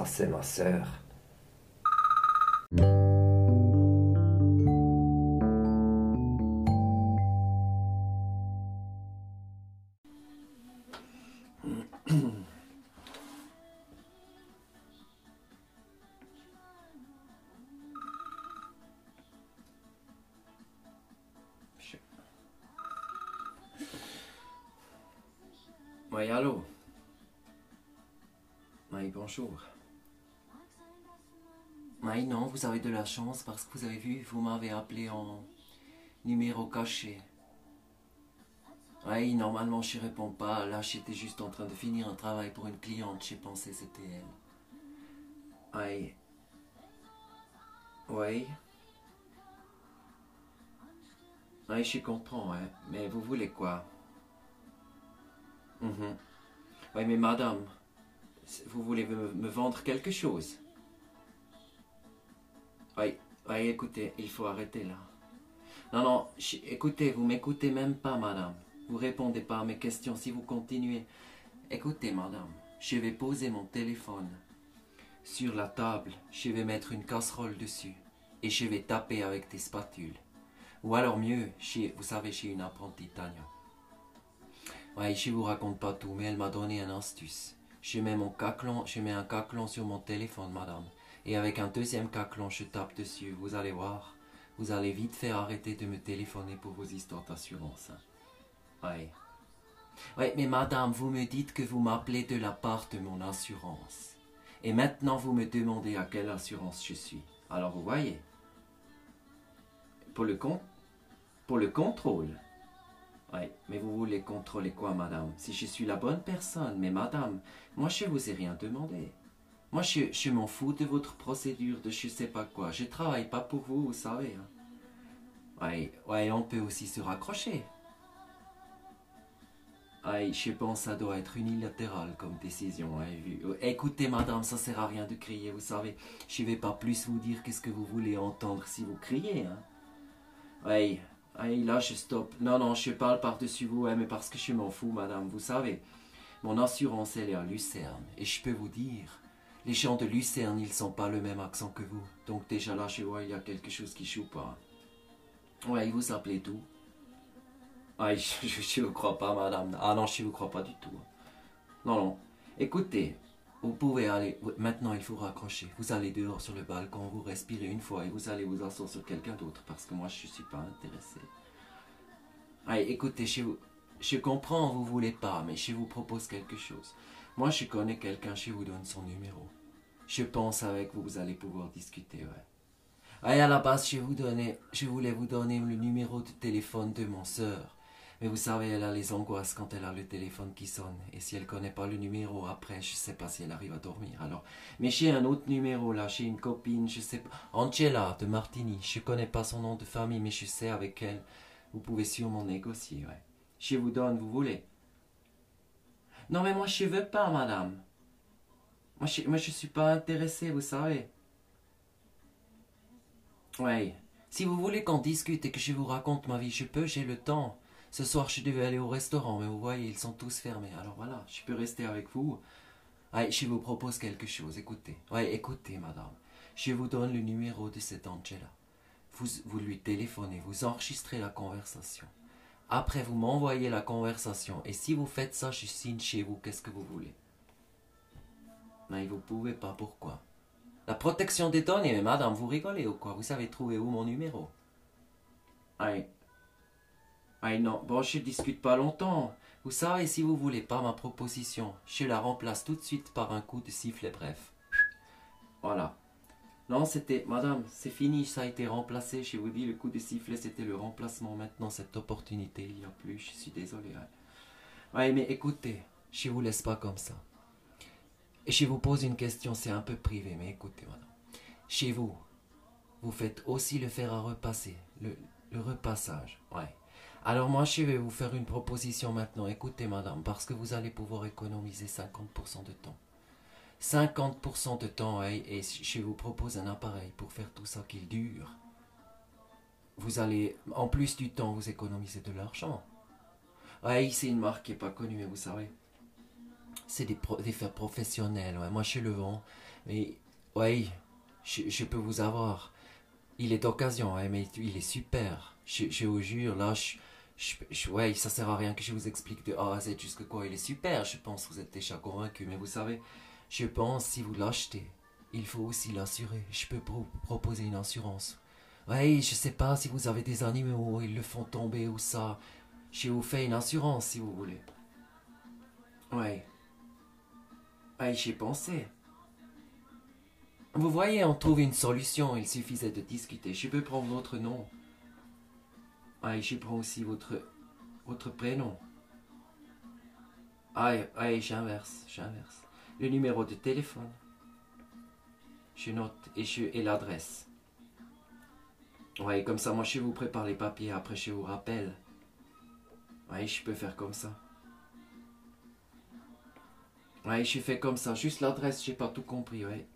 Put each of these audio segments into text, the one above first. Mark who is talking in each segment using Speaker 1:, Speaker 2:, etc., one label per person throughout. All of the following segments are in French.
Speaker 1: Ça, c'est ma sœur.
Speaker 2: Oui, allô? Oui, bonjour. Oui, non, vous avez de la chance parce que vous avez vu, vous m'avez appelé en numéro caché. Oui, normalement, je réponds pas. Là, j'étais juste en train de finir un travail pour une cliente. J'ai pensé c'était elle. Oui. Oui. Oui, je comprends, ouais. Mais vous voulez quoi? Mhm. Oui, mais madame, vous voulez me vendre quelque chose? Oui, oui, écoutez, il faut arrêter là. Non, non, écoutez, vous m'écoutez même pas, madame. Vous répondez pas à mes questions si vous continuez. Écoutez, madame, je vais poser mon téléphone sur la table, je vais mettre une casserole dessus et je vais taper avec des spatules. Ou alors mieux, vous savez, chez une apprentie Tania. Ouais, je vous raconte pas tout, mais elle m'a donné un astuce. Je mets mon caclon, je mets un caclon sur mon téléphone, madame. Et avec un deuxième caclon, je tape dessus. Vous allez voir. Vous allez vite faire arrêter de me téléphoner pour vos histoires d'assurance. Ouais. Ouais, mais madame, vous me dites que vous m'appelez de la part de mon assurance. Et maintenant, vous me demandez à quelle assurance je suis. Alors, vous voyez. Pour le. Pour le contrôle. Oui, mais vous voulez contrôler quoi, madame? Si je suis la bonne personne, mais madame, moi je vous ai rien demandé. Moi je, je m'en fous de votre procédure de je sais pas quoi. Je travaille pas pour vous, vous savez. Hein. Oui, ouais, on peut aussi se raccrocher. Oui, je pense que ça doit être unilatéral comme décision. hein, Écoutez, madame, ça sert à rien de crier, vous savez. Je vais pas plus vous dire qu'est-ce que vous voulez entendre si vous criez. Hein. Oui, oui, là je stoppe. Non, non, je parle par-dessus vous, hein, mais parce que je m'en fous, madame. Vous savez, mon assurance, elle est à Lucerne. Et je peux vous dire, les gens de Lucerne, ils sont pas le même accent que vous. Donc déjà là, je vois, il y a quelque chose qui choue pas. Ouais, vous appelez tout. Ah, je, je, je vous crois pas, madame. Ah non, je vous crois pas du tout. Non, non. Écoutez, vous pouvez aller. Maintenant, il faut raccrocher. Vous allez dehors sur le balcon, vous respirez une fois et vous allez vous asseoir sur quelqu'un d'autre parce que moi, je suis pas intéressé. Ah, écoutez, je, je comprends, vous voulez pas, mais je vous propose quelque chose. Moi, je connais quelqu'un, je vous donne son numéro. Je pense avec vous, vous allez pouvoir discuter, ouais. Et à la base, je, vous donnais, je voulais vous donner le numéro de téléphone de mon sœur. Mais vous savez, elle a les angoisses quand elle a le téléphone qui sonne. Et si elle connaît pas le numéro après, je sais pas si elle arrive à dormir. Alors, mais j'ai un autre numéro là, j'ai une copine, je sais pas. Angela de Martini. Je connais pas son nom de famille, mais je sais avec elle. Vous pouvez sûrement négocier. Je vous donne, vous voulez? Non, mais moi je veux pas, madame. Moi je, moi, suis pas intéressé, vous savez. Ouais. Si vous voulez qu'on discute et que je vous raconte ma vie, je peux, j'ai le temps. Ce soir, je devais aller au restaurant, mais vous voyez, ils sont tous fermés. Alors voilà, je peux rester avec vous. Ouais, je vous propose quelque chose. Écoutez. Ouais, écoutez, madame. Je vous donne le numéro de cette Angela. Vous, vous lui téléphonez, vous enregistrez la conversation. Après, vous m'envoyez la conversation. Et si vous faites ça, je signe chez vous. Qu'est-ce que vous voulez? Mais vous pouvez pas. Pourquoi? La protection des données. Mais madame, vous rigolez ou quoi? Vous avez trouvé où mon numéro? Aïe. Aïe, non. Bon, je discute pas longtemps. Vous savez, si vous voulez pas ma proposition, je la remplace tout de suite par un coup de sifflet bref. Voilà. Non, c'était, madame, c'est fini, ça a été remplacé. Je vous dis, le coup de sifflet, c'était le remplacement. Maintenant, cette opportunité, il n'y a plus. Je suis désolé. Ouais. Ouais, mais écoutez, je vous laisse pas comme ça. Et je vous pose une question, c'est un peu privé, mais écoutez, madame. Chez vous, vous faites aussi le fer à repasser, le, le repassage. Ouais. Alors moi, je vais vous faire une proposition maintenant. Écoutez, madame, parce que vous allez pouvoir économiser 50% de temps. 50% de temps, et, et je vous propose un appareil pour faire tout ça qu'il dure. Vous allez, en plus du temps, vous économiser de l'argent. Ouais, c'est une marque qui n'est pas connue, mais vous savez. C'est des, pro- des fers professionnels, ouais. Moi, je le vends. Mais, ouais, je, peux vous avoir. Il est d'occasion, ouais, mais il est super. Je, je vous jure, là, je, je, ouais, ça sert à rien que je vous explique de A à Z jusque quoi. Il est super, je pense, vous êtes déjà convaincu. Mais vous savez, je pense, si vous l'achetez, il faut aussi l'assurer. Je peux pro- proposer une assurance. Ouais, je sais pas si vous avez des animaux, ils le font tomber ou ça. Je vous fais une assurance si vous voulez. Ouais. Ouais, j'y ai pensé. Vous voyez, on trouve une solution, il suffisait de discuter. Je peux prendre votre nom. Ah, je prends aussi votre, votre prénom. Ah, ah, j'inverse, j'inverse. Le numéro de téléphone. Je note et, et l'adresse. Ouais, comme ça, moi, je vous prépare les papiers, après, je vous rappelle. Ouais, je peux faire comme ça. Ouais, je fais comme ça. Juste l'adresse, j'ai pas tout compris, ouais.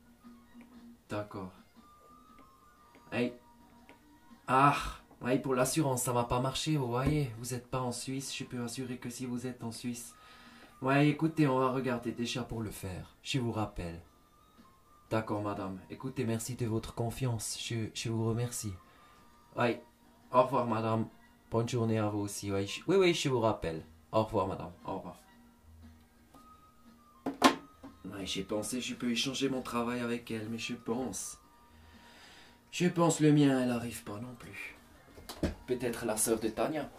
Speaker 2: D'accord. Hey. Ah, ouais, pour l'assurance, ça va pas marcher, vous voyez. Vous êtes pas en Suisse, je peux assurer que si vous êtes en Suisse. Ouais, écoutez, on va regarder déjà pour le faire. Je vous rappelle. D'accord, madame. Écoutez, merci de votre confiance. Je, je vous remercie. Ouais. Au revoir, madame. Bonne journée à vous aussi. Oui, oui, je vous rappelle. Au revoir, madame. Au revoir. Ouais, j'ai pensé je peux échanger mon travail avec elle, mais je pense. Je pense le mien, elle arrive pas non plus. Peut-être la sœur de Tania.